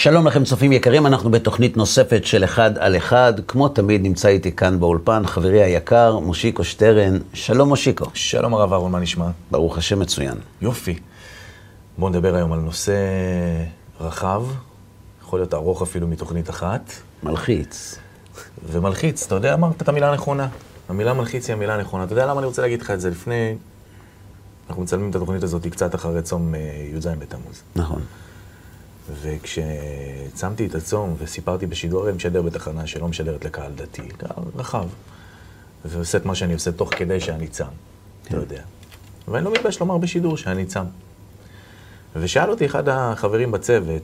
שלום לכם צופים יקרים, אנחנו בתוכנית נוספת של אחד על אחד. כמו תמיד נמצא איתי כאן באולפן חברי היקר, מושיקו שטרן. שלום מושיקו. שלום הרב אהרון, מה נשמע? ברוך השם מצוין. יופי. בואו נדבר היום על נושא רחב, יכול להיות ארוך אפילו מתוכנית אחת. מלחיץ. ומלחיץ, אתה יודע, אמרת את המילה הנכונה. המילה מלחיץ היא המילה הנכונה. אתה יודע למה אני רוצה להגיד לך את זה? לפני... אנחנו מצלמים את התוכנית הזאת קצת אחרי צום אה, י"ז בתמוז. נכון. וכשצמתי את הצום וסיפרתי בשידור, אני משדר בתחנה שלא משדרת לקהל דתי, קהל רחב, ועושה את מה שאני עושה תוך כדי שאני צם, אתה כן. יודע. ואני לא מתבייש לומר בשידור שאני צם. ושאל אותי אחד החברים בצוות,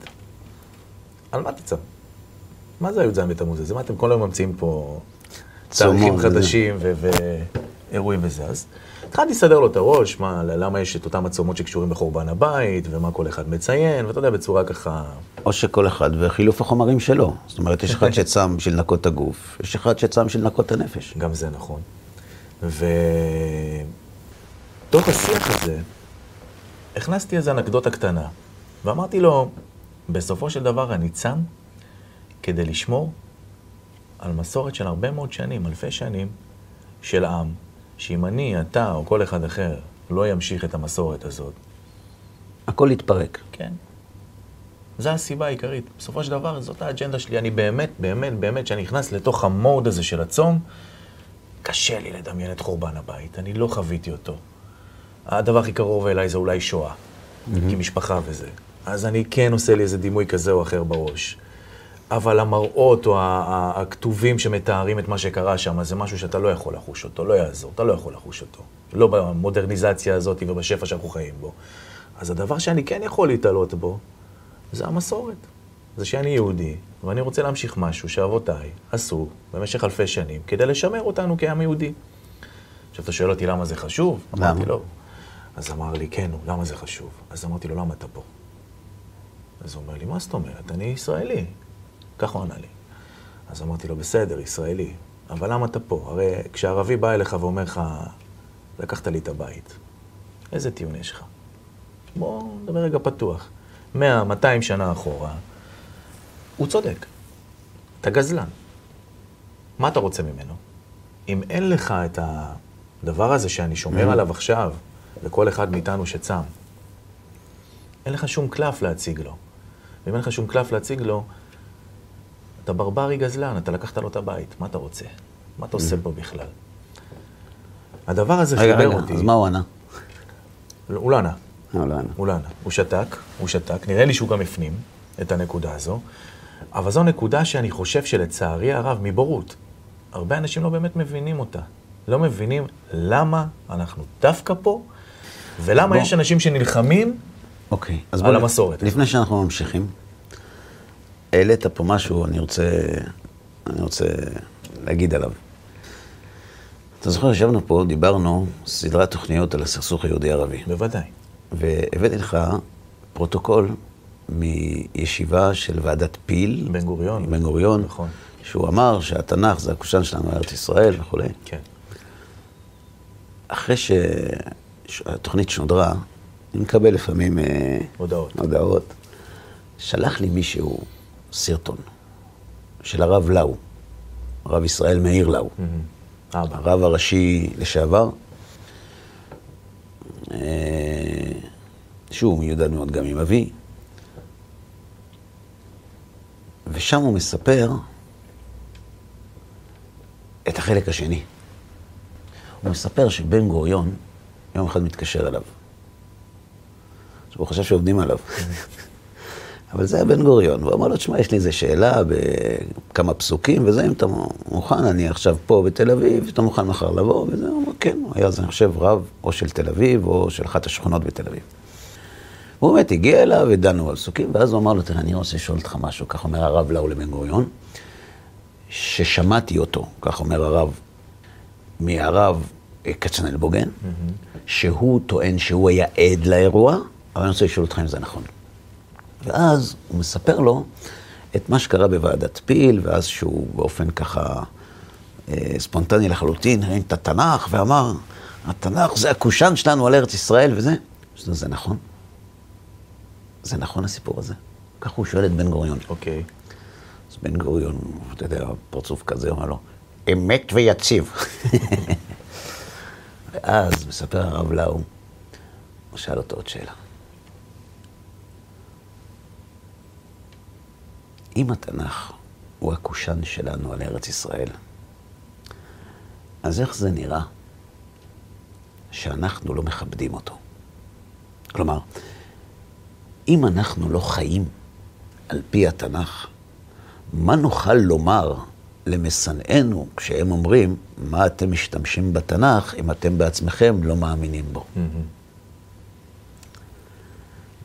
על מה אתה צם? מה זה הי"ז בתמוז הזה? מה אתם כל היום ממציאים פה תאריכים. חדשים ואירועים וזה? אז התחלתי לסדר לו את הראש, מה, למה יש את אותם הצומות שקשורים בחורבן הבית, ומה כל אחד מציין, ואתה יודע, בצורה ככה... או שכל אחד וחילוף החומרים שלו. זאת אומרת, יש אחד שצם בשביל לנקות את הגוף, יש אחד שצם בשביל לנקות את הנפש. גם זה נכון. ותוך השיח הזה, הכנסתי איזו אנקדוטה קטנה, ואמרתי לו, בסופו של דבר אני צם כדי לשמור על מסורת של הרבה מאוד שנים, אלפי שנים, של עם, שאם אני, אתה או כל אחד אחר לא ימשיך את המסורת הזאת, הכל יתפרק. כן. זו הסיבה העיקרית. בסופו של דבר, זאת האג'נדה שלי. אני באמת, באמת, באמת, כשאני נכנס לתוך המוד הזה של הצום, קשה לי לדמיין את חורבן הבית. אני לא חוויתי אותו. הדבר הכי קרוב אליי זה אולי שואה, כי משפחה וזה. אז אני כן עושה לי איזה דימוי כזה או אחר בראש. אבל המראות או הכתובים שמתארים את מה שקרה שם, זה משהו שאתה לא יכול לחוש אותו, לא יעזור, אתה לא יכול לחוש אותו. לא במודרניזציה הזאת ובשפע שאנחנו חיים בו. אז הדבר שאני כן יכול להתעלות בו, זה המסורת. זה שאני יהודי, ואני רוצה להמשיך משהו שאבותיי עשו במשך אלפי שנים כדי לשמר אותנו כעם יהודי. עכשיו, אתה שואל אותי למה זה חשוב? למה? אמרתי לו. אז אמר לי, כן, למה זה חשוב? אז אמרתי לו, למה אתה פה? אז הוא אומר לי, מה זאת אומרת? אני ישראלי. כך הוא ענה לי. אז אמרתי לו, בסדר, ישראלי, אבל למה אתה פה? הרי כשערבי בא אליך ואומר לך, לקחת לי את הבית, איזה טיעון יש לך? בוא נדבר רגע פתוח. 100, 200 שנה אחורה, הוא צודק. אתה גזלן. מה אתה רוצה ממנו? אם אין לך את הדבר הזה שאני שומר עליו עכשיו, לכל אחד מאיתנו שצם, אין לך שום קלף להציג לו. ואם אין לך שום קלף להציג לו, אתה ברברי גזלן, אתה לקחת לו את הבית, מה אתה רוצה? מה אתה עושה פה בכלל? הדבר הזה רגע, חיבר רגע, אותי. אז מה הוא ענה? הוא לא ענה. אה, לא ענה. הוא לא ענה. הוא שתק, הוא שתק, נראה לי שהוא גם הפנים את הנקודה הזו, אבל זו נקודה שאני חושב שלצערי הרב, מבורות, הרבה אנשים לא באמת מבינים אותה. לא מבינים למה אנחנו דווקא פה, ולמה בוא. יש אנשים שנלחמים אוקיי. אז על בוא- המסורת. לפני שאנחנו ממשיכים, העלית פה משהו, אני רוצה, אני רוצה להגיד עליו. אתה זוכר, ישבנו פה, דיברנו סדרת תוכניות על הסכסוך היהודי-ערבי. בוודאי. והבאתי לך פרוטוקול מישיבה של ועדת פיל. בן גוריון. בן גוריון. נכון. שהוא אמר שהתנ"ך זה הקושאן שלנו, ארץ ישראל וכולי. כן. אחרי שהתוכנית שודרה, אני מקבל לפעמים אה, הודעות. הודעות. שלח לי מישהו סרטון של הרב לאו, הרב ישראל מאיר לאו, אבא. הרב הראשי לשעבר. אה, שהוא מיודד מאוד גם עם אבי. ושם הוא מספר את החלק השני. הוא מספר שבן גוריון יום אחד מתקשר אליו. עכשיו, הוא חשב שעובדים עליו. אבל זה היה בן גוריון, והוא אמר לו, תשמע, יש לי איזו שאלה בכמה פסוקים וזה, אם אתה מוכן, אני עכשיו פה בתל אביב, אתה מוכן מחר לבוא? וזה, הוא אמר, כן, הוא היה אז, אני חושב, רב או של תל אביב או של אחת השכונות בתל אביב. הוא באמת הגיע אליו ודנו על פסוקים, ואז הוא אמר לו, תראה, אני רוצה לשאול אותך משהו, כך אומר הרב לאו לבן גוריון, ששמעתי אותו, כך אומר הרב, מהרב אה, כצנלבוגן, שהוא טוען שהוא היה עד לאירוע, אבל אני רוצה לשאול אותך אם זה נכון. ואז הוא מספר לו את מה שקרה בוועדת פיל, ואז שהוא באופן ככה אה, ספונטני לחלוטין, הרים את התנ"ך ואמר, התנ"ך זה הקושאן שלנו על ארץ ישראל וזה. זה, זה נכון? זה נכון הסיפור הזה? כך הוא שואל את בן גוריון. אוקיי. אז בן גוריון, אתה יודע, פרצוף כזה, אומר לו, אמת ויציב. ואז מספר הרב לאו, הוא שאל אותו עוד שאלה. אם התנ"ך הוא הקושאן שלנו על ארץ ישראל, אז איך זה נראה שאנחנו לא מכבדים אותו? כלומר, אם אנחנו לא חיים על פי התנ"ך, מה נוכל לומר למשנאינו כשהם אומרים, מה אתם משתמשים בתנ"ך אם אתם בעצמכם לא מאמינים בו?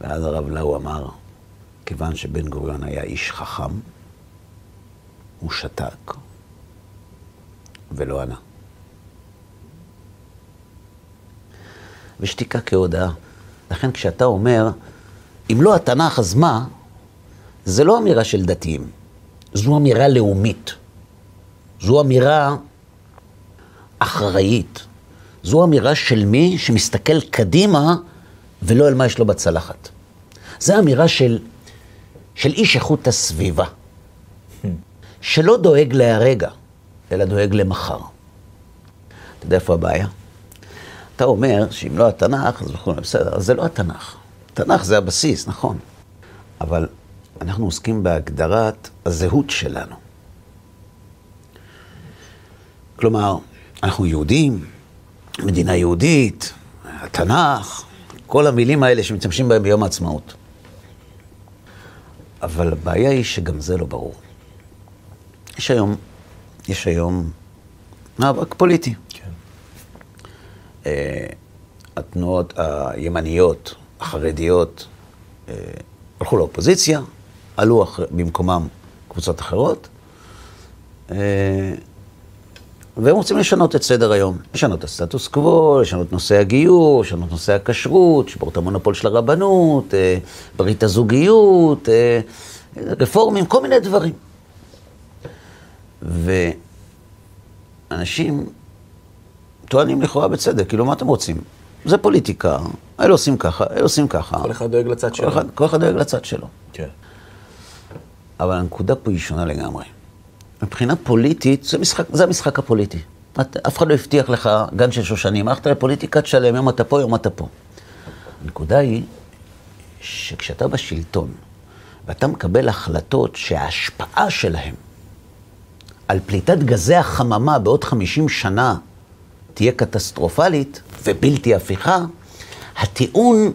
ואז הרב לאו אמר, כיוון שבן גוריון היה איש חכם, הוא שתק ולא ענה. ושתיקה כהודאה. לכן כשאתה אומר, אם לא התנ"ך, אז מה? זה לא אמירה של דתיים, זו אמירה לאומית. זו אמירה אחראית. זו אמירה של מי שמסתכל קדימה ולא על מה יש לו בצלחת. זו אמירה של, של איש איכות הסביבה, שלא דואג להרגע, אלא דואג למחר. אתה יודע איפה הבעיה? אתה אומר שאם לא התנ"ך, אז נכון, בסדר, אז זה לא התנ"ך. התנ"ך זה הבסיס, נכון. אבל אנחנו עוסקים בהגדרת הזהות שלנו. כלומר, אנחנו יהודים, מדינה יהודית, התנ"ך, כל המילים האלה שמשתמשים בהם ביום העצמאות. אבל הבעיה היא שגם זה לא ברור. יש היום, יש היום מאבק פוליטי. כן. אה, התנועות הימניות, החרדיות, אה, הלכו לאופוזיציה, עלו אחר, במקומם קבוצות אחרות, אה, והם רוצים לשנות את סדר היום. לשנות את הסטטוס קוו, לשנות נושא הגיור, לשנות נושא הכשרות, לשבור את המונופול של הרבנות, אה, ברית הזוגיות, אה, רפורמים, כל מיני דברים. ואנשים טוענים לכאורה בצדק, כאילו, מה אתם רוצים? זה פוליטיקה, אלה עושים ככה, אלה עושים ככה. כל אחד דואג לצד כל שלו. אחד, כל אחד דואג לצד שלו. כן. אבל הנקודה פה היא שונה לגמרי. מבחינה פוליטית, זה, משחק, זה המשחק הפוליטי. את, אף אחד לא הבטיח לך גן של שושנים, הלכת לפוליטיקה תשלם, יום אתה פה, יום אתה פה. הנקודה היא שכשאתה בשלטון, ואתה מקבל החלטות שההשפעה שלהן על פליטת גזי החממה בעוד 50 שנה תהיה קטסטרופלית ובלתי הפיכה, הטיעון,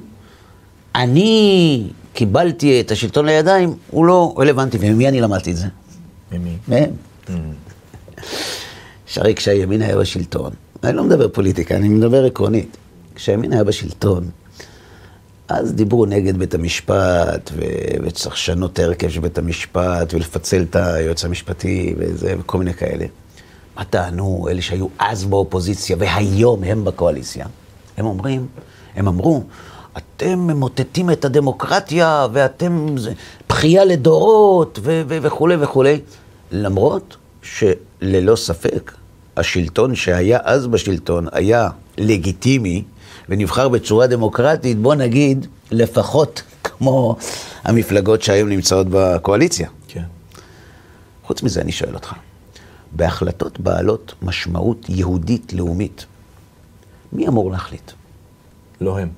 אני קיבלתי את השלטון לידיים, הוא לא רלוונטי. וממי אני למדתי את זה? ממי? מהם. שהרי כשהימין היה בשלטון, אני לא מדבר פוליטיקה, אני מדבר עקרונית. כשהימין היה בשלטון, אז דיברו נגד בית המשפט, ו- וצריך לשנות את ההרכב של בית המשפט, ולפצל את היועץ המשפטי, וזה, וכל מיני כאלה. מה טענו אלה שהיו אז באופוזיציה, והיום הם בקואליציה? הם אומרים, הם אמרו, אתם ממוטטים את הדמוקרטיה, ואתם זה, בכייה לדורות, ו- ו- וכולי וכולי. למרות שללא ספק, השלטון שהיה אז בשלטון היה לגיטימי ונבחר בצורה דמוקרטית, בוא נגיד, לפחות כמו המפלגות שהיום נמצאות בקואליציה. כן. חוץ מזה, אני שואל אותך, בהחלטות בעלות משמעות יהודית לאומית, מי אמור להחליט? לא הם.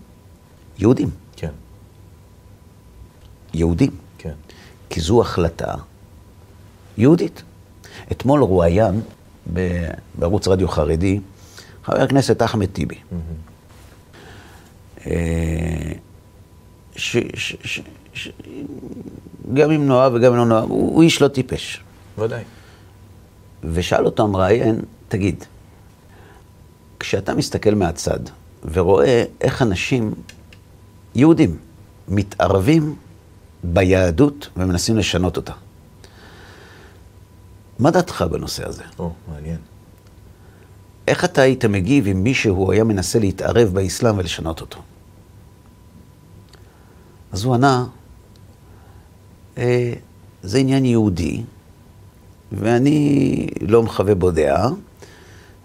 יהודים. כן. יהודים. כן. כי זו החלטה יהודית. אתמול רואיין בערוץ רדיו חרדי חבר הכנסת אחמד טיבי. אה, ש, ש, ש, ש, גם אם נאהב וגם אם לא נאהב, הוא איש לא טיפש. ודאי. ושאל אותו המראיין, תגיד, כשאתה מסתכל מהצד ורואה איך אנשים, יהודים, מתערבים ביהדות ומנסים לשנות אותה, מה דעתך בנושא הזה? או, מעניין. איך אתה היית מגיב אם מישהו היה מנסה להתערב באסלאם ולשנות אותו? אז הוא ענה, אה, זה עניין יהודי, ואני לא מחווה בו דעה,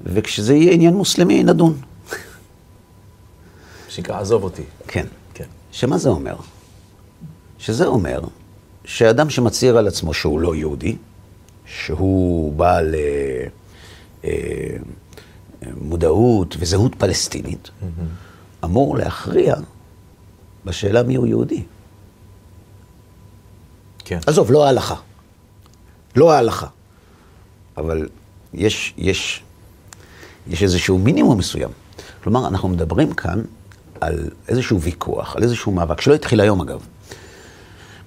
וכשזה יהיה עניין מוסלמי, נדון. שנקרא, עזוב אותי. כן. כן. שמה זה אומר? שזה אומר שאדם שמצהיר על עצמו שהוא לא יהודי, שהוא בעל אה, אה, מודעות וזהות פלסטינית, mm-hmm. אמור להכריע בשאלה מיהו יהודי. כן. עזוב, לא ההלכה. לא ההלכה. אבל יש, יש, יש איזשהו מינימום מסוים. כלומר, אנחנו מדברים כאן על איזשהו ויכוח, על איזשהו מאבק, שלא התחיל היום אגב.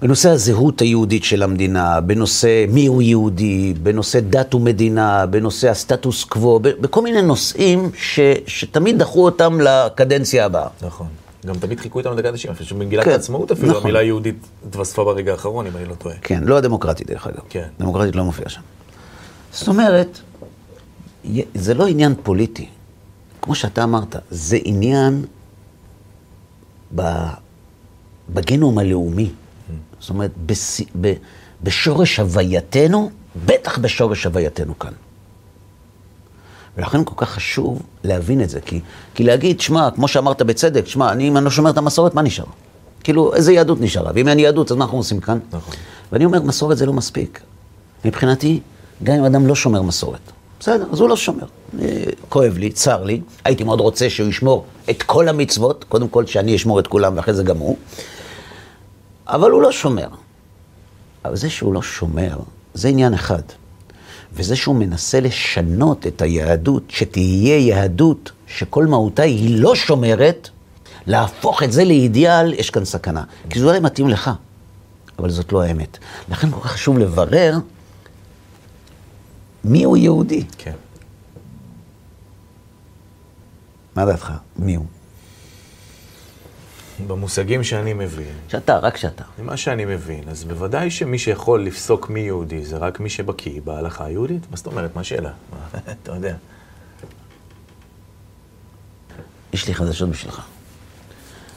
בנושא הזהות היהודית של המדינה, בנושא מיהו יהודי, בנושא דת ומדינה, בנושא הסטטוס קוו, בכל מיני נושאים ש, שתמיד דחו אותם לקדנציה הבאה. נכון. גם תמיד חיכו איתם לדקה ה-90, אפילו במגילת כן, העצמאות אפילו נכון. המילה יהודית התווספה ברגע האחרון, אם אני לא טועה. כן, לא הדמוקרטית דרך אגב. כן. דמוקרטית לא מופיע שם. זאת אומרת, זה לא עניין פוליטי. כמו שאתה אמרת, זה עניין בגנום הלאומי. זאת אומרת, בס... ב... בשורש הווייתנו, בטח בשורש הווייתנו כאן. ולכן כל כך חשוב להבין את זה, כי, כי להגיד, שמע, כמו שאמרת בצדק, שמע, אני, אם אני לא שומר את המסורת, מה נשאר? כאילו, איזה יהדות נשארה? ואם אין יהדות, אז מה אנחנו עושים כאן? נכון. ואני אומר, מסורת זה לא מספיק. מבחינתי, גם אם אדם לא שומר מסורת, בסדר, אז הוא לא שומר. כואב לי, צר לי, הייתי מאוד רוצה שהוא ישמור את כל המצוות, קודם כל שאני אשמור את כולם ואחרי זה גם הוא, אבל הוא לא שומר. אבל זה שהוא לא שומר, זה עניין אחד. וזה שהוא מנסה לשנות את היהדות, שתהיה יהדות שכל מהותה היא לא שומרת, להפוך את זה לאידיאל, יש כאן סכנה. כי זה אולי מתאים לך, אבל זאת לא האמת. לכן כל כך חשוב לברר מי הוא יהודי. כן. מה דעתך? מי הוא? במושגים שאני מבין. שאתה, רק שאתה. ממה שאני מבין, אז בוודאי שמי שיכול לפסוק מי יהודי זה רק מי שבקיא בהלכה היהודית. מה זאת אומרת? מה השאלה? אתה יודע. יש לי חדשות בשבילך.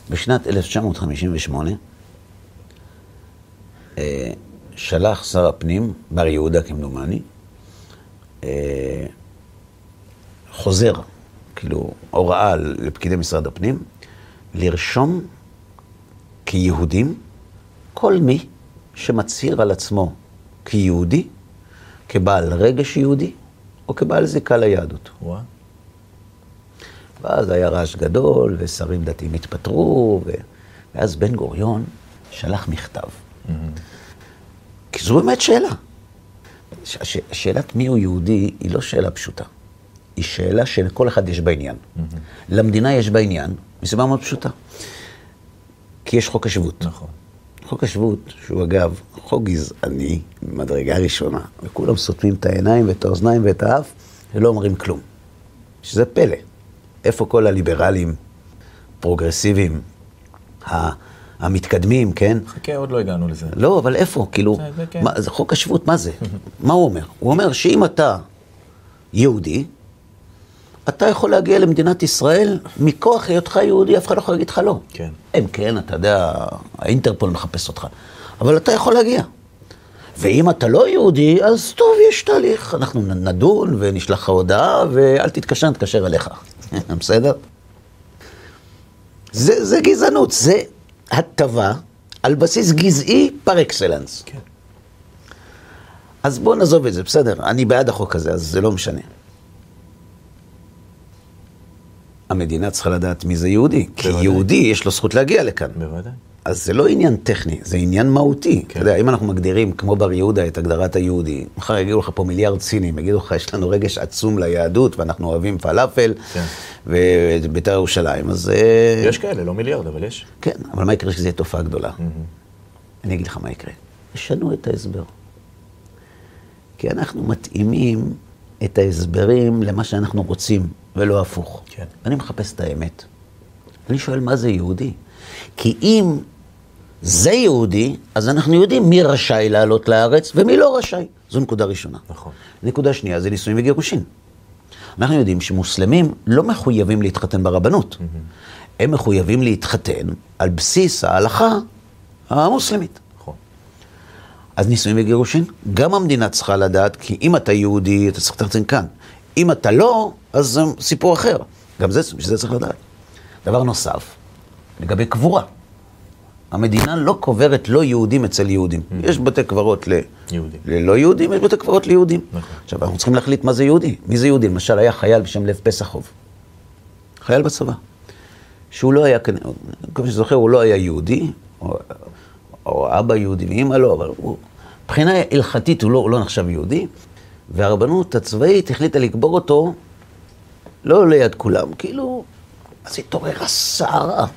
בשנת 1958 אה, שלח שר הפנים, בר יהודה כמדומני, אה, חוזר, כאילו הוראה לפקידי משרד הפנים, לרשום כיהודים כל מי שמצהיר על עצמו כיהודי, כבעל רגש יהודי, או כבעל זיקה ליהדות. וואו. ואז היה רעש גדול, ושרים דתיים התפטרו, ו... ואז בן גוריון שלח מכתב. Mm-hmm. כי זו באמת שאלה. ש... שאלת מיהו יהודי היא לא שאלה פשוטה. היא שאלה שלכל אחד יש בה עניין. Mm-hmm. למדינה יש בה עניין, מסיבה מאוד פשוטה. כי יש חוק השבות. נכון. חוק השבות, שהוא אגב חוק גזעני, ממדרגה ראשונה, וכולם סותמים את העיניים ואת האוזניים ואת האף, ולא אומרים כלום. שזה פלא. איפה כל הליברלים, פרוגרסיביים, המתקדמים, כן? חכה, עוד לא הגענו לזה. לא, אבל איפה? כאילו, זה, זה, כן. מה, זה חוק השבות, מה זה? מה הוא אומר? הוא אומר שאם אתה יהודי, אתה יכול להגיע למדינת ישראל מכוח היותך יהודי, אף אחד לא יכול להגיד לך לא. כן. אם כן, אתה יודע, האינטרפול מחפש אותך. אבל אתה יכול להגיע. ואם אתה לא יהודי, אז טוב, יש תהליך. אנחנו נדון ונשלח לך הודעה, ואל תתקשר, נתקשר אליך. בסדר? זה, זה גזענות, זה הטבה על בסיס גזעי פר אקסלנס. כן. אז בואו נעזוב את זה, בסדר, אני בעד החוק הזה, אז זה לא משנה. המדינה צריכה לדעת מי זה יהודי, כי יהודי יש לו זכות להגיע לכאן. בוודאי. אז זה לא עניין טכני, זה עניין מהותי. כן. אתה יודע, אם אנחנו מגדירים, כמו בר יהודה, את הגדרת היהודי, מחר יגידו לך פה מיליארד סינים, יגידו לך, יש לנו רגש עצום ליהדות, ואנחנו אוהבים פלאפל, כן. ובית"ר ירושלים, אז... אה, יש כאלה, לא מיליארד, אבל יש. כן, אבל מה יקרה כשזו תהיה תופעה גדולה? Mm-hmm. אני אגיד לך מה יקרה. ישנו את ההסבר. כי אנחנו מתאימים את ההסברים למה שאנחנו רוצים, ולא הפוך. כן. אני מחפש את האמת. אני שואל, מה זה יהודי? כי אם זה יהודי, אז אנחנו יודעים מי רשאי לעלות לארץ ומי לא רשאי. זו נקודה ראשונה. נכון. נקודה שנייה זה נישואים וגירושין. אנחנו יודעים שמוסלמים לא מחויבים להתחתן ברבנות. Mm-hmm. הם מחויבים להתחתן על בסיס ההלכה המוסלמית. נכון. אז נישואים וגירושין, גם המדינה צריכה לדעת, כי אם אתה יהודי, אתה צריך להתחתן כאן. אם אתה לא, אז זה סיפור אחר. גם זה, שזה צריך לדעת. דבר נוסף, לגבי קבורה. המדינה לא קוברת לא יהודים אצל יהודים. יש בתי קברות ל... יהודים. ללא יהודים, יש בתי קברות ליהודים. נכון. עכשיו, אנחנו צריכים להחליט מה זה יהודי. מי זה יהודי? למשל, היה חייל בשם לב פסחוב. חייל בצבא. שהוא לא היה, כמו שאני זוכר, הוא לא היה יהודי, או, או אבא יהודי ואימא לא, אבל הוא, מבחינה הלכתית הוא לא, הוא לא נחשב יהודי, והרבנות הצבאית החליטה לקבור אותו לא ליד כולם, כאילו, אז התעוררה סערה.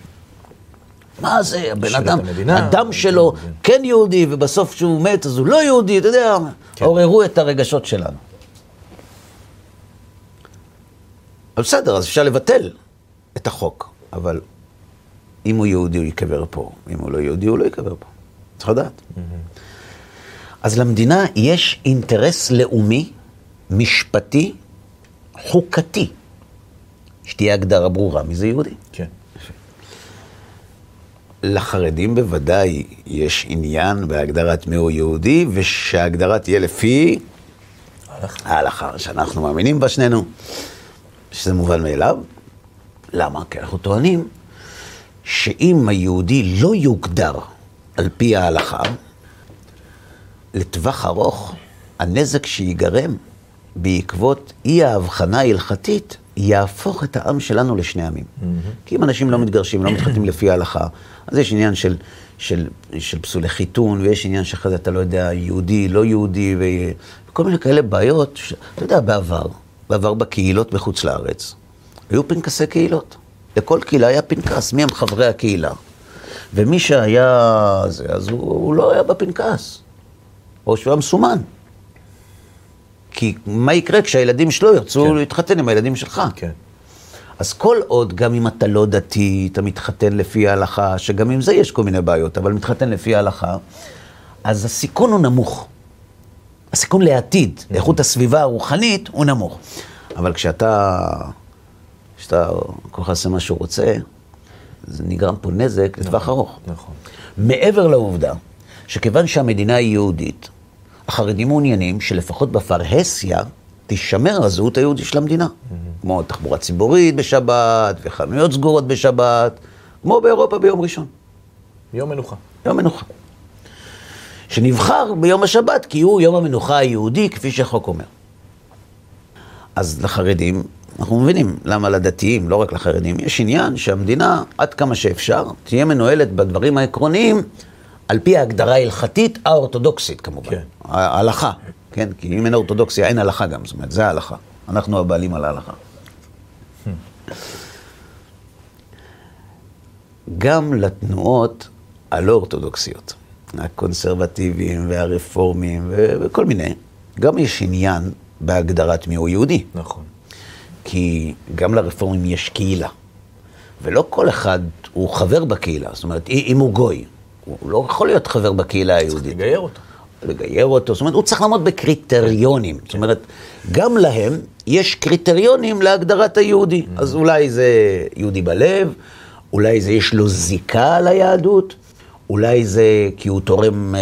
מה זה, הבן אדם, המדינה. הדם שלו כן. כן יהודי, ובסוף כשהוא מת אז הוא לא יהודי, אתה יודע, כן. עוררו את הרגשות שלנו. אבל בסדר, אז אפשר לבטל את החוק, אבל אם הוא יהודי הוא ייקבר פה, אם הוא לא יהודי הוא לא ייקבר פה. צריך לדעת. אז למדינה יש אינטרס לאומי, משפטי, חוקתי, שתהיה הגדרה ברורה מי זה יהודי. כן. לחרדים בוודאי יש עניין בהגדרת מיהו יהודי, ושההגדרה תהיה לפי הלכה. ההלכה שאנחנו מאמינים בה שנינו, שזה מובן מאליו. למה? כי אנחנו טוענים שאם היהודי לא יוגדר על פי ההלכה, לטווח ארוך, הנזק שיגרם בעקבות אי ההבחנה ההלכתית, יהפוך את העם שלנו לשני עמים. כי אם אנשים לא מתגרשים, לא מתחתנים לפי ההלכה, אז יש עניין של, של, של פסולי חיתון, ויש עניין שאחרי זה אתה לא יודע, יהודי, לא יהודי, ו... וכל מיני כאלה בעיות, ש... אתה יודע, בעבר, בעבר בקהילות בחוץ לארץ, היו פנקסי קהילות. לכל קהילה היה פנקס, מי הם חברי הקהילה. ומי שהיה זה, אז הוא, הוא לא היה בפנקס, או שהוא היה מסומן. כי מה יקרה כשהילדים שלו ירצו כן. להתחתן עם הילדים שלך? כן. אז כל עוד, גם אם אתה לא דתי, אתה מתחתן לפי ההלכה, שגם עם זה יש כל מיני בעיות, אבל מתחתן לפי ההלכה, אז הסיכון הוא נמוך. הסיכון לעתיד, לאיכות הסביבה הרוחנית, הוא נמוך. אבל כשאתה, כשאתה כל אחד עושה מה שהוא רוצה, זה נגרם פה נזק לטווח ארוך. נכון. מעבר לעובדה שכיוון שהמדינה היא יהודית, החרדים מעוניינים שלפחות בפרהסיה תישמר הזהות היהודית של המדינה. כמו תחבורה ציבורית בשבת, וחנויות סגורות בשבת, כמו באירופה ביום ראשון, יום מנוחה. יום מנוחה. שנבחר ביום השבת כי הוא יום המנוחה היהודי, כפי שהחוק אומר. אז לחרדים, אנחנו מבינים למה לדתיים, לא רק לחרדים, יש עניין שהמדינה, עד כמה שאפשר, תהיה מנוהלת בדברים העקרוניים, על פי ההגדרה ההלכתית האורתודוקסית כמובן. כן. ההלכה, כן? כי אם אין אורתודוקסיה, אין הלכה גם, זאת אומרת, זה ההלכה. אנחנו הבעלים על ההלכה. גם לתנועות הלא אורתודוקסיות, הקונסרבטיביים והרפורמיים ו- וכל מיני, גם יש עניין בהגדרת מיהו יהודי. נכון. כי גם לרפורמים יש קהילה, ולא כל אחד הוא חבר בקהילה, זאת אומרת, אם הוא גוי, הוא לא יכול להיות חבר בקהילה היהודית. לגייר אותו. לגייר אותו, זאת אומרת, הוא צריך לעמוד בקריטריונים. זאת אומרת, גם להם יש קריטריונים להגדרת היהודי. אז אולי זה יהודי בלב, אולי זה יש לו זיקה ליהדות, אולי זה כי הוא תורם אה,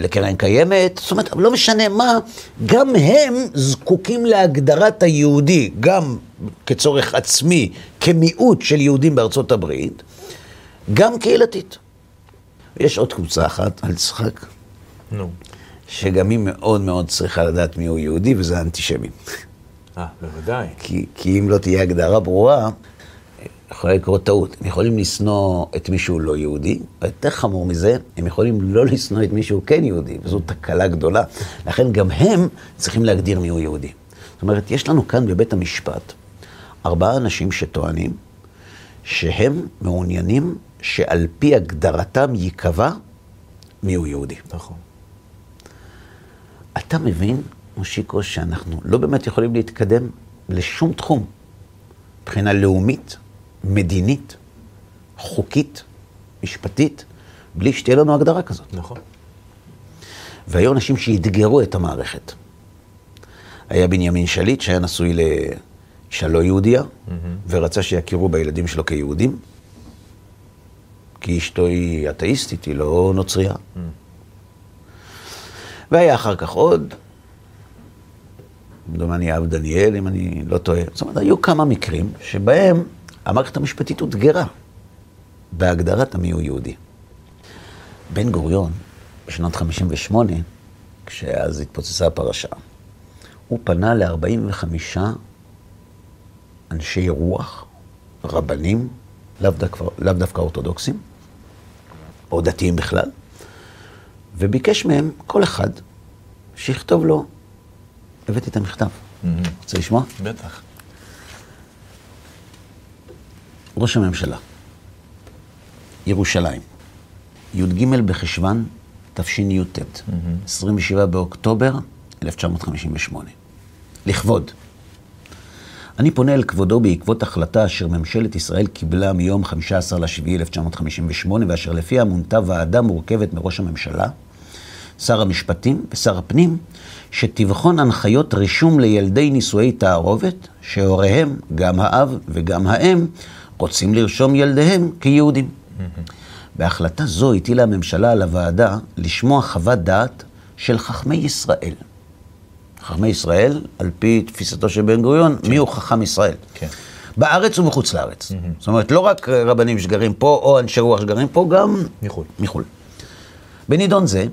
לקרן קיימת, זאת אומרת, לא משנה מה, גם הם זקוקים להגדרת היהודי, גם כצורך עצמי, כמיעוט של יהודים בארצות הברית, גם קהילתית. יש עוד קבוצה אחת, אל תצחק. נו. שגם היא מאוד מאוד צריכה לדעת מיהו יהודי, וזה האנטישמים. אה, בוודאי. כי, כי אם לא תהיה הגדרה ברורה, יכולה לקרות טעות. הם יכולים לשנוא את מי שהוא לא יהודי, ויותר חמור מזה, הם יכולים לא לשנוא את מי שהוא כן יהודי, וזו תקלה גדולה. לכן גם הם צריכים להגדיר מיהו יהודי. זאת אומרת, יש לנו כאן בבית המשפט ארבעה אנשים שטוענים שהם מעוניינים שעל פי הגדרתם ייקבע מיהו יהודי. נכון. אתה מבין, מושיקו, שאנחנו לא באמת יכולים להתקדם לשום תחום, מבחינה לאומית, מדינית, חוקית, משפטית, בלי שתהיה לנו הגדרה כזאת. נכון. והיו אנשים שאתגרו את המערכת. היה בנימין שליט שהיה נשוי לאישה לא יהודייה, ורצה שיכירו בילדים שלו כיהודים, כי אשתו היא אתאיסטית, היא לא נוצרייה. והיה אחר כך עוד, דומני אב דניאל, אם אני לא טועה. זאת אומרת, היו כמה מקרים שבהם המערכת המשפטית אותגרה בהגדרת המיהו יהודי. בן גוריון, בשנת 58, כשאז התפוצצה הפרשה, הוא פנה ל-45 אנשי רוח, רבנים, לאו דווקא, לאו דווקא אורתודוקסים, או דתיים בכלל, וביקש מהם, כל אחד, שיכתוב לו, הבאתי את המכתב. רוצה לשמוע? בטח. ראש הממשלה, ירושלים, י"ג בחשוון תשי"ט, 27 באוקטובר 1958. לכבוד. אני פונה אל כבודו בעקבות החלטה אשר ממשלת ישראל קיבלה מיום 15 ליולי 1958, ואשר לפיה מונתה ועדה מורכבת מראש הממשלה, שר המשפטים ושר הפנים, שתבחון הנחיות רישום לילדי נישואי תערובת, שהוריהם, גם האב וגם האם, רוצים לרשום ילדיהם כיהודים. בהחלטה זו הטילה הממשלה על הוועדה לשמוע חוות דעת של חכמי ישראל. חכמי ישראל, על פי תפיסתו של בן גוריון, כן. מי הוא חכם ישראל? כן. בארץ ומחוץ לארץ. Mm-hmm. זאת אומרת, לא רק רבנים שגרים פה, או אנשי רוח שגרים פה, גם מחו"ל. מחו"ל. בנידון זה,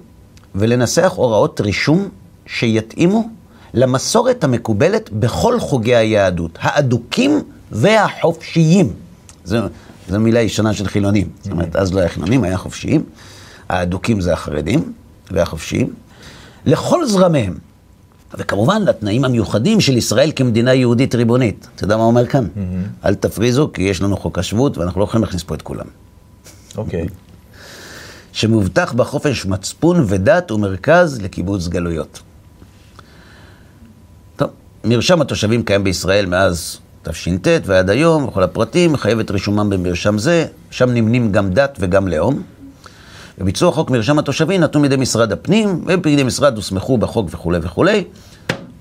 ולנסח הוראות רישום שיתאימו למסורת המקובלת בכל חוגי היהדות, האדוקים והחופשיים. זו, זו מילה ישנה של חילונים. זאת אומרת, אז לא היה חילונים, היה חופשיים. האדוקים זה החרדים והחופשיים. לכל זרמיהם, וכמובן לתנאים המיוחדים של ישראל כמדינה יהודית ריבונית. אתה יודע מה הוא אומר כאן? Mm-hmm. אל תפריזו, כי יש לנו חוק השבות ואנחנו לא יכולים להכניס פה את כולם. אוקיי. Okay. שמובטח בה חופש מצפון ודת ומרכז לקיבוץ גלויות. טוב, מרשם התושבים קיים בישראל מאז תש"ט ועד היום, וכל הפרטים, מחייב את רישומם במרשם זה, שם נמנים גם דת וגם לאום. וביצוע חוק מרשם התושבים נתון בידי משרד הפנים, ובידי משרד הוסמכו בחוק וכולי וכולי.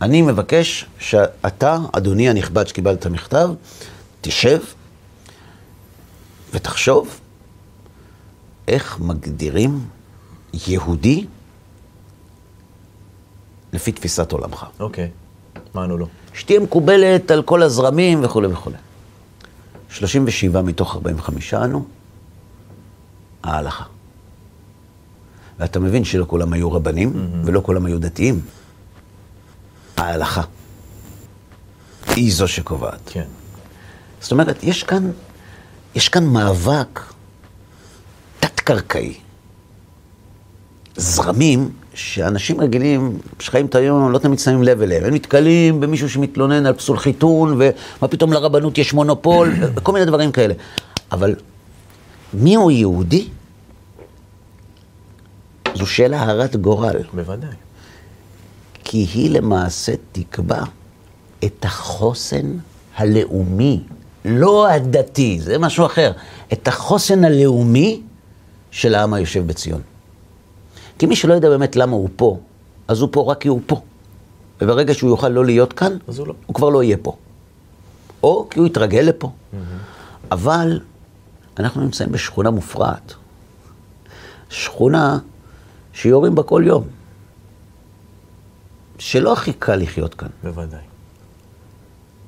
אני מבקש שאתה, אדוני הנכבד שקיבלת את המכתב, תשב ותחשוב איך מגדירים יהודי לפי תפיסת עולמך. אוקיי, מה ענו לו? שתהיה מקובלת על כל הזרמים וכולי וכולי. 37 מתוך 45 ענו, ההלכה. ואתה מבין שלא כולם היו רבנים, mm-hmm. ולא כולם היו דתיים. ההלכה היא זו שקובעת. כן. זאת אומרת, יש כאן, יש כאן מאבק תת-קרקעי. זרמים שאנשים רגילים שחיים את היום לא תמיד שמים לב אליהם. הם נתקלים במישהו שמתלונן על פסול חיתון, ומה פתאום לרבנות יש מונופול, וכל מיני דברים כאלה. אבל מי הוא יהודי? זו שאלה הרת גורל. בוודאי. כי היא למעשה תקבע את החוסן הלאומי, לא הדתי, זה משהו אחר, את החוסן הלאומי של העם היושב בציון. כי מי שלא יודע באמת למה הוא פה, אז הוא פה רק כי הוא פה. וברגע שהוא יוכל לא להיות כאן, אז הוא, לא. הוא כבר לא יהיה פה. או כי הוא יתרגל לפה. Mm-hmm. אבל אנחנו נמצאים בשכונה מופרעת. שכונה שיורים בה כל יום. שלא הכי קל לחיות כאן. בוודאי.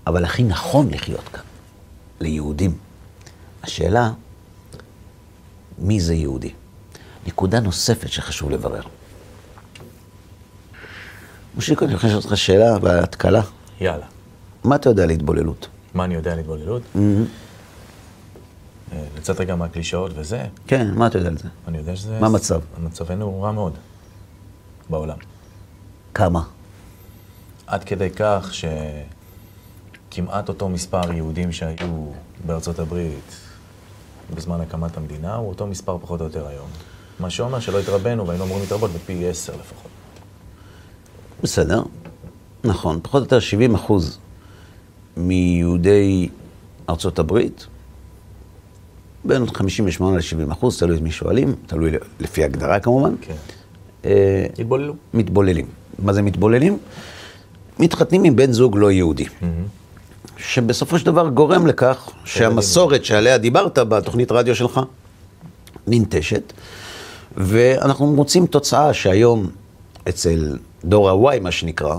אבל הכי נכון לחיות כאן, ליהודים. השאלה, מי זה יהודי? נקודה נוספת שחשוב לברר. מושיקו, אני רוצה לשאול אותך שאלה בהתקלה. יאללה. מה אתה יודע על התבוללות? מה אני יודע על התבוללות? Mm-hmm. לצאת רגע מהקלישאות וזה. כן, מה אתה יודע על זה? אני יודע שזה... מה המצב? מצבנו רע מאוד בעולם. כמה? עד כדי כך שכמעט אותו מספר יהודים שהיו בארצות הברית בזמן הקמת המדינה, הוא אותו מספר פחות או יותר היום. מה שאומר שלא התרבנו והיינו אמורים להתרבות בפי עשר לפחות. בסדר, נכון. פחות או יותר 70 אחוז מיהודי ארצות הברית בין 58 ל-70 אחוז, תלוי את מי שואלים, תלוי לפי הגדרה כמובן. כן. אה, התבוללו. מתבוללים. מה זה מתבוללים? מתחתנים עם בן זוג לא יהודי. שבסופו של דבר גורם לכך שהמסורת שעליה דיברת בתוכנית רדיו שלך ננטשת, ואנחנו מוצאים תוצאה שהיום אצל דור ה-Y, מה שנקרא,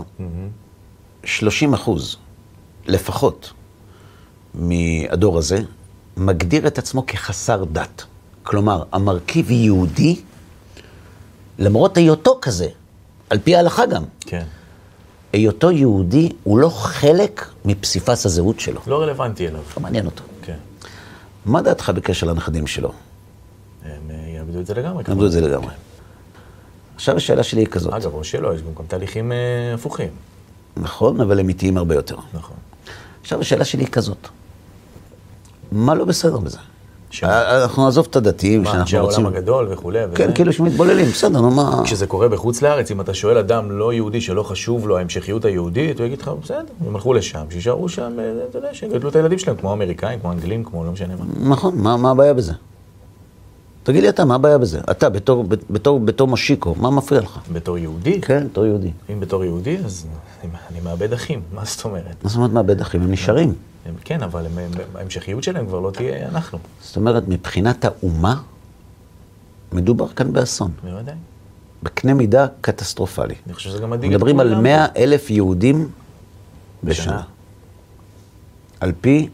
30 אחוז לפחות מהדור הזה מגדיר את עצמו כחסר דת. כלומר, המרכיב יהודי למרות היותו כזה, על פי ההלכה גם, כן. היותו יהודי הוא לא חלק מפסיפס הזהות שלו. לא רלוונטי אליו. לא מעניין אותו. כן. מה דעתך בקשר לנכדים שלו? הם אה, יאבדו את זה לגמרי. למדו את זה לגמרי. עכשיו השאלה שלי היא כזאת. אגב, או שלא, יש גם תהליכים אה, הפוכים. נכון, אבל הם איטיים הרבה יותר. נכון. עכשיו השאלה שלי היא כזאת. מה לא בסדר בזה? שמה? אה, אנחנו נעזוב את הדתיים מה, שאנחנו אנשי העולם רוצים... הגדול וכולי. כן, כאילו שמתבוללים, בסדר, נו מה... כשזה קורה בחוץ לארץ, אם אתה שואל אדם לא יהודי שלא חשוב לו ההמשכיות היהודית, הוא יגיד לך, בסדר, הם הלכו לשם, שישארו שם, אה, אתה יודע, שיגדלו את הילדים שלהם, כמו אמריקאים, כמו אנגלים, כמו לא משנה מה. נכון, מה, מה הבעיה בזה? תגיד לי אתה, מה הבעיה בזה? אתה, בתור, בתור, בתור משיקו, מה מפריע לך? בתור יהודי, כן, בתור יהודי. אם בתור יהודי, אז אני, אני מאבד אחים, מה זאת אומרת? מה זאת אומרת מאבד אחים? הם נשארים. הם, כן, אבל הם, הם, ההמשכיות שלהם כבר לא תהיה אנחנו, זאת אומרת, מבחינת האומה, מדובר כאן באסון. בוודאי. בקנה מידה קטסטרופלי. אני חושב שזה גם מדאיג מדברים על כולם. 100 אלף יהודים בשנה. בשנה. על פי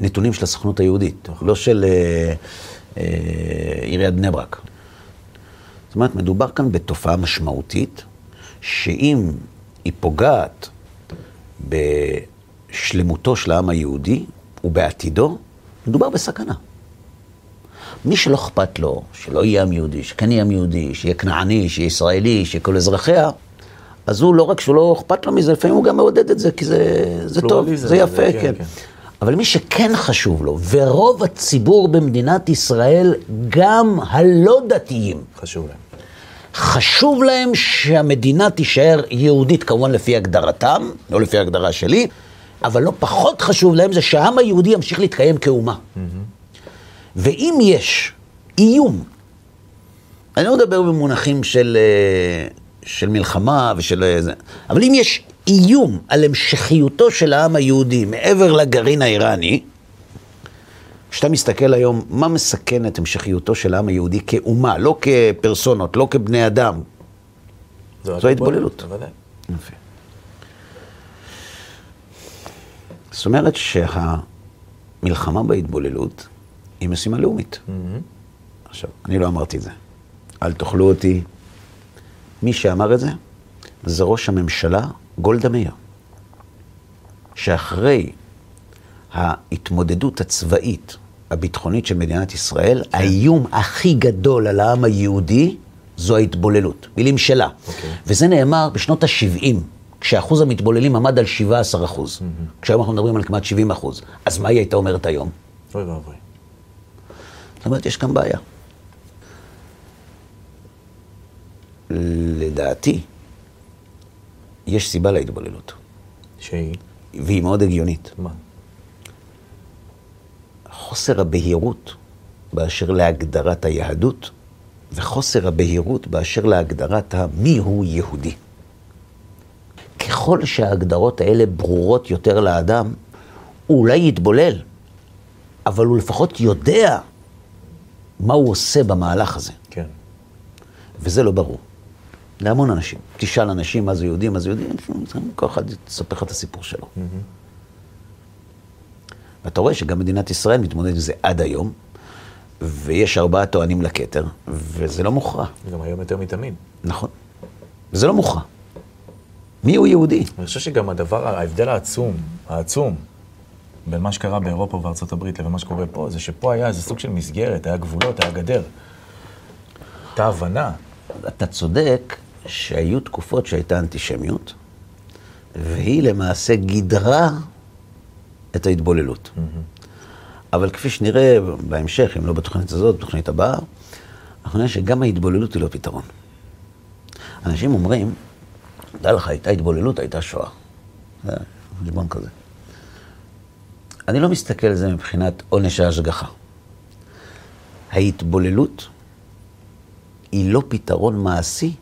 נתונים של הסוכנות היהודית, נכון. לא של אה, עיריית בני ברק. זאת אומרת, מדובר כאן בתופעה משמעותית, שאם היא פוגעת בשלמותו של העם היהודי ובעתידו, מדובר בסכנה. מי שלא אכפת לו, שלא יהיה עם יהודי, שכן יהיה עם יהודי, שיהיה כנעני, שיהיה ישראלי, שיהיה כל אזרחיה, אז הוא לא רק שהוא לא אכפת לו מזה, לפעמים הוא גם מעודד את זה, כי זה, זה טוב, פלורליזם, זה יפה, זה- כן, כן. כן. אבל מי שכן חשוב לו, ורוב הציבור במדינת ישראל, גם הלא דתיים, חשוב להם. חשוב להם שהמדינה תישאר יהודית, כמובן לפי הגדרתם, לא לפי ההגדרה שלי, אבל לא פחות חשוב להם זה שהעם היהודי ימשיך להתקיים כאומה. ואם יש איום, אני לא מדבר במונחים של, אה, של מלחמה ושל אה, זה, אבל אם יש איום על המשכיותו של העם היהודי מעבר לגרעין האיראני, כשאתה מסתכל היום, מה מסכן את המשכיותו של העם היהודי כאומה, לא כפרסונות, לא כבני אדם. זו ההתבוללות. זאת אומרת שהמלחמה בהתבוללות היא משימה לאומית. עכשיו, אני לא אמרתי את זה. אל תאכלו אותי. מי שאמר את זה, זה ראש הממשלה גולדה מאיר. שאחרי ההתמודדות הצבאית, הביטחונית של מדינת ישראל, האיום הכי גדול על העם היהודי זו ההתבוללות. מילים שלה. אוקיי. וזה נאמר בשנות ה-70, כשאחוז המתבוללים עמד על 17 אחוז. כשהיום אנחנו מדברים על כמעט 70 אחוז. אז מה היא הייתה אומרת היום? אוי ואבוי. זאת אומרת, יש כאן בעיה. לדעתי, יש סיבה להתבוללות, שהיא, והיא מאוד הגיונית. מה? חוסר הבהירות באשר להגדרת היהדות, וחוסר הבהירות באשר להגדרת המי הוא יהודי. ככל שההגדרות האלה ברורות יותר לאדם, הוא אולי יתבולל, אבל הוא לפחות יודע מה הוא עושה במהלך הזה. כן. וזה לא ברור. להמון אנשים. תשאל אנשים מה זה יהודי, מה זה יהודי, כל אחד יספר לך את הסיפור שלו. ואתה רואה שגם מדינת ישראל מתמודדת עם זה עד היום, ויש ארבעה טוענים לכתר, וזה לא מוכרע. גם היום יותר מתמיד. נכון. וזה לא מוכרע. מי הוא יהודי? אני חושב שגם הדבר, ההבדל העצום, העצום, בין מה שקרה באירופה ובארצות הברית לבין מה שקורה פה, זה שפה היה איזה סוג של מסגרת, היה גבולות, היה גדר. הייתה הבנה. אתה צודק שהיו תקופות שהייתה אנטישמיות, והיא למעשה גידרה את ההתבוללות. אבל כפי שנראה בהמשך, אם לא בתוכנית הזאת, בתוכנית הבאה, אנחנו נראה שגם ההתבוללות היא לא פתרון. אנשים אומרים, דע לך, הייתה התבוללות, הייתה שואה. זה חשבון כזה. אני לא מסתכל על זה מבחינת עונש ההשגחה. ההתבוללות היא לא פתרון מעשי,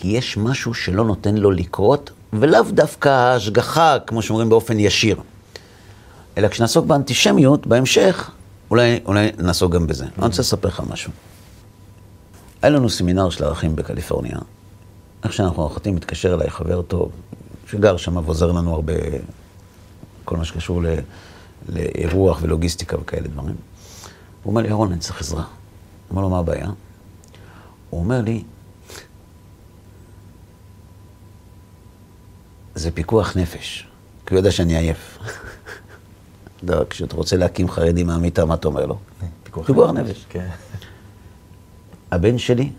כי יש משהו שלא נותן לו לקרות, ולאו דווקא ההשגחה, כמו שאומרים באופן ישיר. אלא כשנעסוק באנטישמיות, בהמשך, אולי, אולי נעסוק גם בזה. אני רוצה לספר לך משהו. היה לנו סמינר של ערכים בקליפורניה. איך שאנחנו נוחתים, מתקשר אליי חבר טוב, שגר שם ועוזר לנו הרבה, כל מה שקשור ל, לאירוח ולוגיסטיקה וכאלה דברים. הוא אומר לי, ירון, אני צריך עזרה. אומר לו, מה הבעיה? הוא אומר לי, זה פיקוח נפש, כי הוא יודע שאני עייף. יודע, כשאתה רוצה להקים חרדי מהמיטה, מה אתה אומר לו? פיקוח נפש. כן. הבן שלי,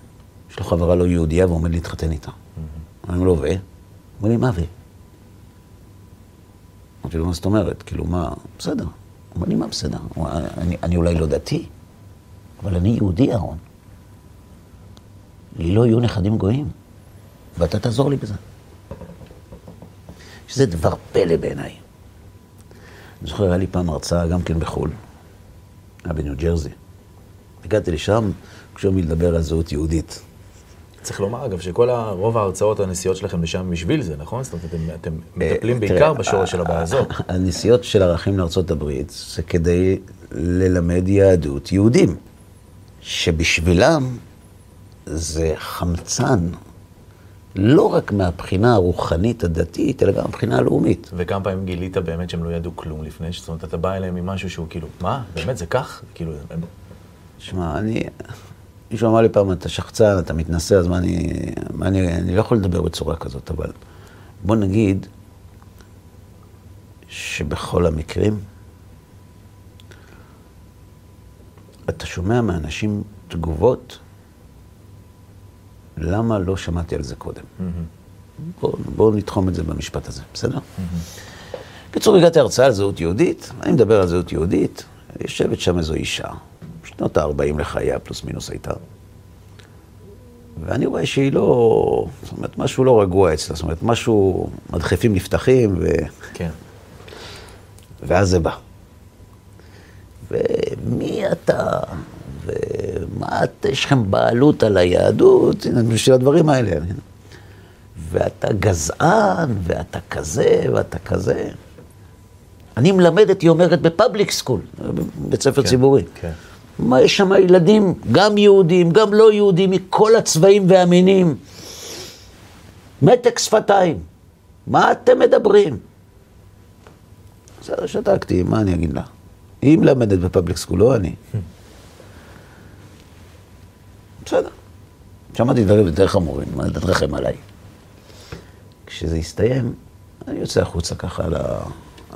יש לו חברה לא יהודייה והוא עומד להתחתן איתה. אני לו, ו? אומר לי, מה ו? אמרתי לו, מה זאת אומרת? כאילו, מה? בסדר. אומר לי, מה בסדר? אני אולי לא דתי, אבל אני יהודי, אהרון. לי לא יהיו נכדים גויים, ואתה תעזור לי בזה. שזה דבר פלא בעיניי. אני זוכר, היה לי פעם הרצאה גם כן בחו"ל, היה בניו ג'רזי. הגעתי לשם, כשהוא מלדבר על זהות יהודית. צריך לומר, אגב, שכל. רוב ההרצאות, הנסיעות שלכם לשם בשביל זה, נכון? זאת אומרת, אתם, אתם אה, מטפלים בעיקר בשורש של הבעיה הזאת. הנסיעות של ערכים לארצות הברית זה כדי ללמד יהדות יהודים, שבשבילם זה חמצן, לא רק מהבחינה הרוחנית הדתית, אלא גם מהבחינה הלאומית. וכמה פעמים גילית באמת שהם לא ידעו כלום לפני? זאת אומרת, אתה בא אליהם עם משהו שהוא כאילו, מה? באמת זה כך? כאילו. שמע, אני... מישהו אמר לי פעם, אתה שחצן, אתה מתנשא, אז מה אני... מה אני... אני לא יכול לדבר בצורה כזאת, אבל בוא נגיד שבכל המקרים, אתה שומע מאנשים תגובות, למה לא שמעתי על זה קודם? בואו בוא נתחום את זה במשפט הזה, בסדר? בקיצור, הגעתי הרצאה על זהות יהודית, אני מדבר על זהות יהודית, יושבת שם איזו אישה, שנות ה-40 לחייה, פלוס מינוס הייתה. ואני רואה שהיא לא, זאת אומרת, משהו לא רגוע אצלה, זאת אומרת, משהו, מדחפים נפתחים, ו... כן. ואז זה בא. ומי אתה, ומה יש לכם בעלות על היהדות, בשביל הדברים האלה. ואתה גזען, ואתה כזה, ואתה כזה. אני מלמדת, היא אומרת, ב public school, בית ספר כן, ציבורי. כן. מה, יש שם ילדים, גם יהודים, גם לא יהודים, מכל הצבעים והמינים. מתק שפתיים. מה אתם מדברים? בסדר, שתקתי, מה אני אגיד לה? היא מלמדת ב public school, לא אני. בסדר. שמעתי דברים יותר חמורים, מה תרחם עליי. כשזה הסתיים, אני יוצא החוצה ככה ל-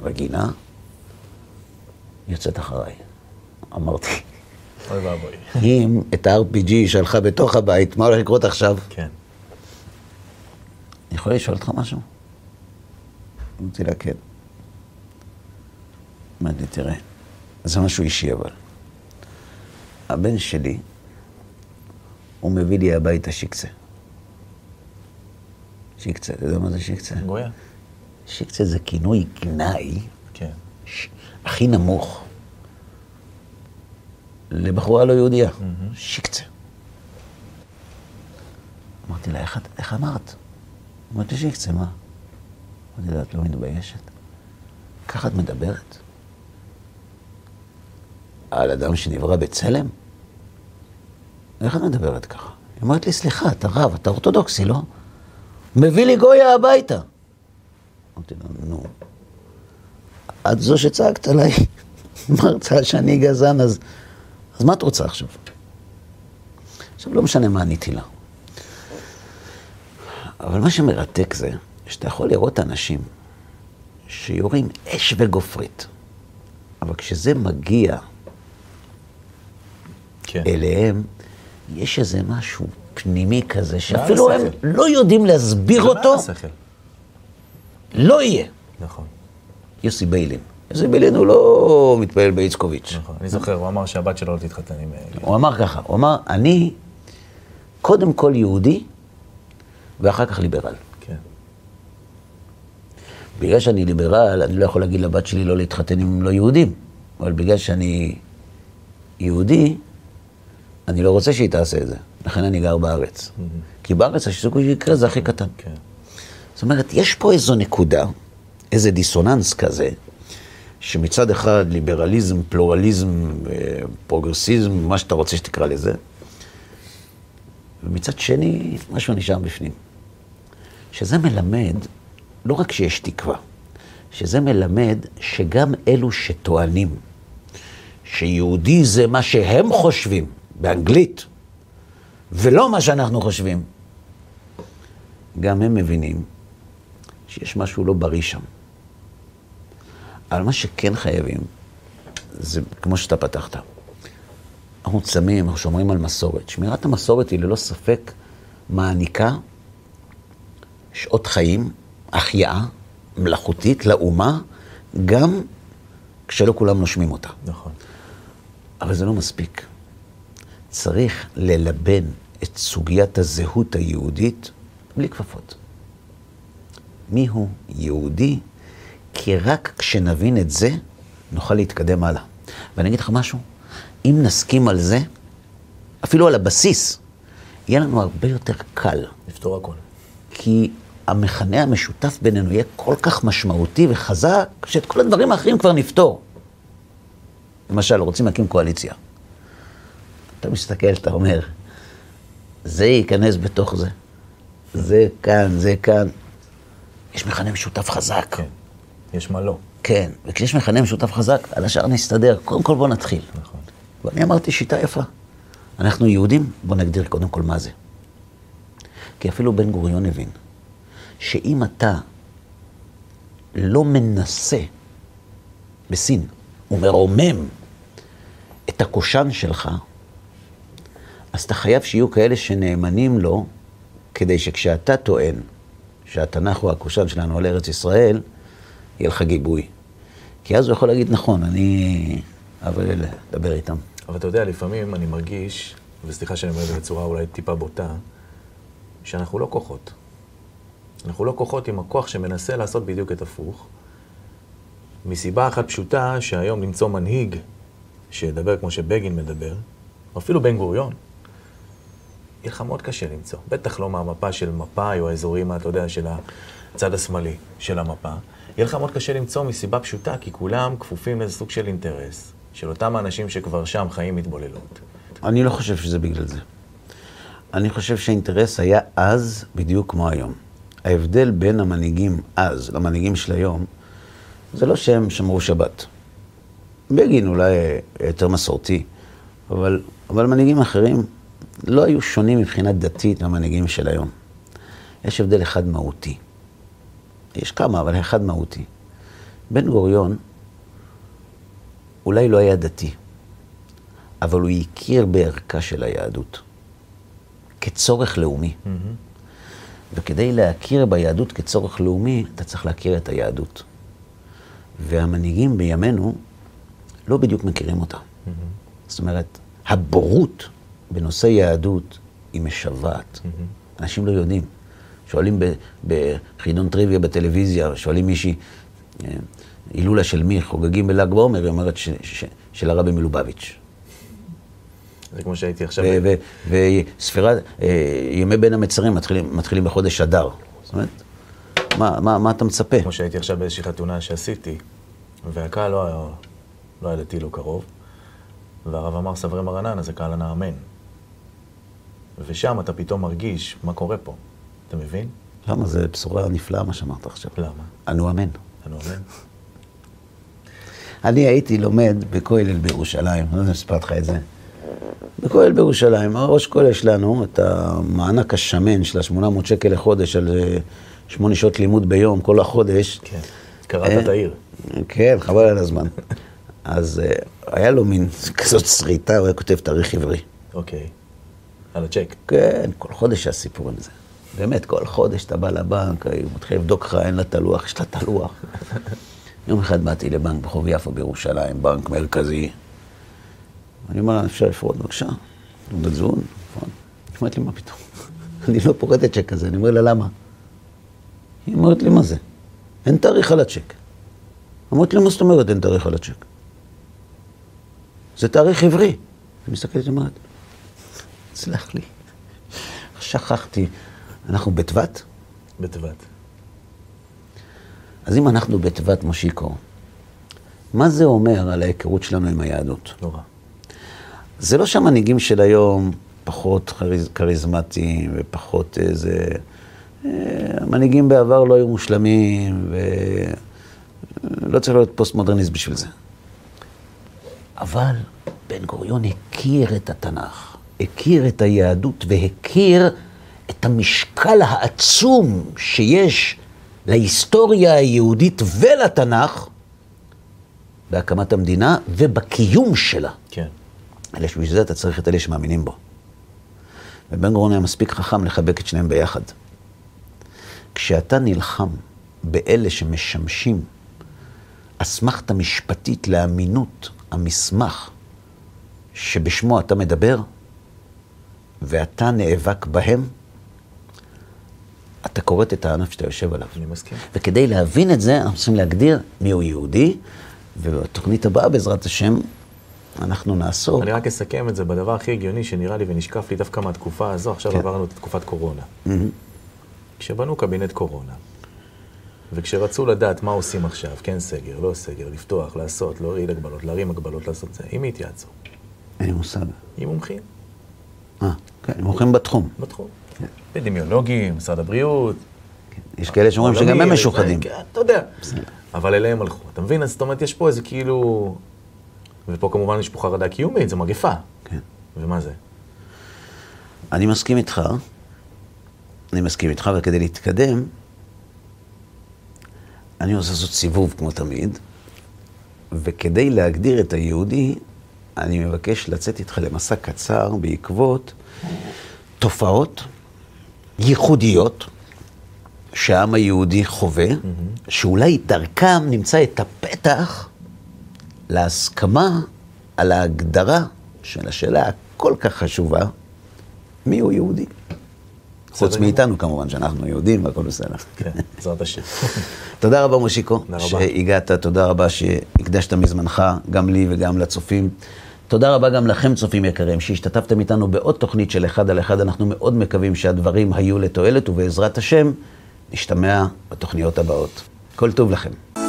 לגינה, היא יוצאת אחריי. אמרתי, אוי ואבוי. אם את ה-RPG שלחה בתוך הבית, מה הולך לקרות עכשיו? כן. אני יכול לשאול אותך משהו? אמרתי לה, כן. אמרתי תראה, זה משהו אישי אבל. הבן שלי, הוא מביא לי הביתה שיקצה. שיקצה, אתה יודע מה זה שיקצה? גויה. שיקצה זה כינוי גנאי כן. ש- הכי נמוך לבחורה לא יהודייה, שיקצה. אמרתי לה, איך, איך אמרת? אמרתי לי, שיקצה, מה? אמרתי לה, את לא מתביישת? ככה את מדברת? על אדם שנברא בצלם? איך את מדברת ככה? היא אומרת לי, סליחה, אתה רב, אתה אורתודוקסי, לא? מביא לי גויה הביתה. אמרתי לה, נו, את זו שצעקת עליי, מרצה שאני גזען, אז, אז מה את רוצה עכשיו? עכשיו, לא משנה מה עניתי לה. אבל מה שמרתק זה, שאתה יכול לראות אנשים שיורים אש וגופרית, אבל כשזה מגיע כן. אליהם, יש איזה משהו פנימי כזה, שאפילו הם. לא יודעים להסביר אותו. לא יהיה. נכון. יוסי ביילין. יוסי ביילין הוא לא מתפלל באיצקוביץ'. נכון. אני זוכר, הוא אמר שהבת שלו לא תתחתן עם... אה, הוא אמר ככה, הוא אמר, אני קודם כל יהודי ואחר כך ליברל. כן. בגלל שאני ליברל, אני לא יכול להגיד לבת שלי לא להתחתן עם לא יהודים. אבל בגלל שאני יהודי, אני לא רוצה שהיא תעשה את זה. לכן אני גר בארץ. כי בארץ הסיכוי שיקרה זה הכי קטן. כן. זאת אומרת, יש פה איזו נקודה, איזה דיסוננס כזה, שמצד אחד ליברליזם, פלורליזם, אה, פרוגרסיזם, מה שאתה רוצה שתקרא לזה, ומצד שני, משהו נשאר בפנים. שזה מלמד, לא רק שיש תקווה, שזה מלמד שגם אלו שטוענים שיהודי זה מה שהם חושבים, באנגלית, ולא מה שאנחנו חושבים. גם הם מבינים שיש משהו לא בריא שם. אבל מה שכן חייבים, זה כמו שאתה פתחת. אנחנו צמים, אנחנו שומרים על מסורת. שמירת המסורת היא ללא ספק מעניקה שעות חיים, החייאה מלאכותית לאומה, גם כשלא כולם נושמים אותה. נכון. אבל זה לא מספיק. צריך ללבן את סוגיית הזהות היהודית בלי כפפות. מיהו יהודי? כי רק כשנבין את זה, נוכל להתקדם הלאה. ואני אגיד לך משהו, אם נסכים על זה, אפילו על הבסיס, יהיה לנו הרבה יותר קל. נפתור הכל. כי המכנה המשותף בינינו יהיה כל כך משמעותי וחזק, שאת כל הדברים האחרים כבר נפתור. למשל, רוצים להקים קואליציה. אתה מסתכל, אתה אומר, זה ייכנס בתוך זה. זה כאן, זה כאן. יש מכנה משותף חזק. כן. יש מה לא. כן, וכשיש מכנה משותף חזק, על השאר נסתדר. קודם כל בוא נתחיל. נכון. ואני אמרתי שיטה יפה. אנחנו יהודים, בוא נגדיר קודם כל מה זה. כי אפילו בן גוריון הבין שאם אתה לא מנסה בסין ומרומם את הקושאן שלך, אז אתה חייב שיהיו כאלה שנאמנים לו, כדי שכשאתה טוען שהתנ"ך הוא הקושאן שלנו על ארץ ישראל, יהיה לך גיבוי. כי אז הוא יכול להגיד, נכון, אני... אבל דבר איתם. אבל אתה יודע, לפעמים אני מרגיש, וסליחה שאני אומר את זה בצורה אולי טיפה בוטה, שאנחנו לא כוחות. אנחנו לא כוחות עם הכוח שמנסה לעשות בדיוק את הפוך, מסיבה אחת פשוטה, שהיום למצוא מנהיג שידבר כמו שבגין מדבר, אפילו בן גוריון, יהיה לך מאוד קשה למצוא. בטח לא מהמפה של מפא"י או האזורים, אתה יודע, של הצד השמאלי של המפה. יהיה לך מאוד קשה למצוא מסיבה פשוטה, כי כולם כפופים לאיזה סוג של אינטרס, של אותם האנשים שכבר שם חיים התבוללות. אני לא חושב שזה בגלל זה. אני חושב שהאינטרס היה אז בדיוק כמו היום. ההבדל בין המנהיגים אז למנהיגים של היום, זה לא שהם שמרו שבת. בגין אולי יותר מסורתי, אבל, אבל מנהיגים אחרים לא היו שונים מבחינה דתית מהמנהיגים של היום. יש הבדל אחד מהותי. יש כמה, אבל אחד מהותי. בן גוריון אולי לא היה דתי, אבל הוא הכיר בערכה של היהדות כצורך לאומי. Mm-hmm. וכדי להכיר ביהדות כצורך לאומי, אתה צריך להכיר את היהדות. והמנהיגים בימינו לא בדיוק מכירים אותה. Mm-hmm. זאת אומרת, הבורות בנושא יהדות היא משוועת. Mm-hmm. אנשים לא יודעים. שואלים בחידון טריוויה בטלוויזיה, שואלים מישהי, אה, הילולה של מי, חוגגים בל"ג בעומר, היא אומרת ש- ש- של הרבי מלובביץ'. זה כמו שהייתי עכשיו... וספירת, אה, ימי בין המצרים מתחילים, מתחילים בחודש אדר. זאת אומרת, מה, מה, מה אתה מצפה? כמו שהייתי עכשיו באיזושהי חתונה שעשיתי, והקהל לא היה, לא היה דתי לא קרוב, והרב אמר סברי מרנן, אז הקהל ענה אמן. ושם אתה פתאום מרגיש מה קורה פה. אתה מבין? למה? זו בשורה נפלאה מה שאמרת עכשיו. למה? אנו אמן. אנו אמן. אני הייתי לומד בכולל בירושלים, לא יודע אם סיפרתי לך את זה. בכולל בירושלים, הראש כולל שלנו, את המענק השמן של ה-800 שקל לחודש על אה, שמונה שעות לימוד ביום, כל החודש. כן. קראת אה, את העיר. כן, חבל על הזמן. אז אה, היה לו מין כזאת שריטה, הוא היה כותב תאריך עברי. אוקיי. על הצ'ק. כן, כל חודש היה סיפור עם זה. באמת, כל חודש אתה בא לבנק, הוא מתחיל לבדוק לך, אין לה את הלוח, יש לה את הלוח. יום אחד באתי לבנק ברחוב יפו בירושלים, בנק מרכזי. אני אומר לה, אפשר לפרוט בבקשה? תעודת זהות, נכון? היא אומרת לי, מה פתאום? אני לא פורטת צ'ק כזה, אני אומר לה, למה? היא אומרת לי, מה זה? אין תאריך על הצ'ק. אמרתי לה, מה זאת אומרת אין תאריך על הצ'ק? זה תאריך עברי. היא מסתכלת ואומרת, סלח לי, שכחתי, אנחנו בטבת? בטבת. אז אם אנחנו בטבת מושיקו, מה זה אומר על ההיכרות שלנו עם היהדות? נורא. זה לא שהמנהיגים של היום פחות כריז, כריזמטיים ופחות איזה... אה, המנהיגים בעבר לא היו מושלמים ולא צריך להיות פוסט-מודרניסט בשביל זה. אבל בן גוריון הכיר את התנ"ך, הכיר את היהדות והכיר את המשקל העצום שיש להיסטוריה היהודית ולתנ"ך בהקמת המדינה ובקיום שלה. כן. אלא שבשביל זה אתה צריך את אלה שמאמינים בו. ובן גוריון היה מספיק חכם לחבק את שניהם ביחד. כשאתה נלחם באלה שמשמשים אסמכתה משפטית לאמינות המסמך שבשמו אתה מדבר, ואתה נאבק בהם, אתה כורת את הענף שאתה יושב עליו. אני מסכים. וכדי להבין את זה, אנחנו צריכים להגדיר מיהו יהודי, ובתוכנית הבאה, בעזרת השם, אנחנו נעסוק. אני רק אסכם את זה בדבר הכי הגיוני שנראה לי ונשקף לי דווקא מהתקופה הזו, עכשיו כן. עברנו את תקופת קורונה. מהמם. כשבנו קבינט קורונה, וכשרצו לדעת מה עושים עכשיו, כן סגר, לא סגר, לפתוח, לעשות, להוריד הגבלות, להרים הגבלות, לעשות זה, עם מי התייעצו? אין לי מושג. עם מומחים אה, כן, הולכים בתחום. בתחום. אפידמיולוגים, משרד הבריאות. יש כאלה שאומרים שגם הם משוחדים. כן, אתה יודע. אבל אליהם הלכו. אתה מבין? אז זאת אומרת, יש פה איזה כאילו... ופה כמובן יש פה חרדה קיומית, זו מגפה. כן. ומה זה? אני מסכים איתך, אני מסכים איתך, וכדי להתקדם, אני רוצה לעשות סיבוב כמו תמיד, וכדי להגדיר את היהודי, אני מבקש לצאת איתך למסע קצר בעקבות תופעות ייחודיות שהעם היהודי חווה, שאולי דרכם נמצא את הפתח להסכמה על ההגדרה של השאלה הכל כך חשובה, מיהו יהודי? חוץ. מאיתנו כמובן, שאנחנו יהודים והכל בסדר. כן, בעזרת השם. תודה רבה מושיקו. שהגעת, תודה רבה שהקדשת מזמנך, גם לי וגם לצופים. תודה רבה גם לכם, צופים יקרים, שהשתתפתם איתנו בעוד תוכנית של אחד על אחד. אנחנו מאוד מקווים שהדברים היו לתועלת, ובעזרת השם, נשתמע בתוכניות הבאות. כל טוב לכם.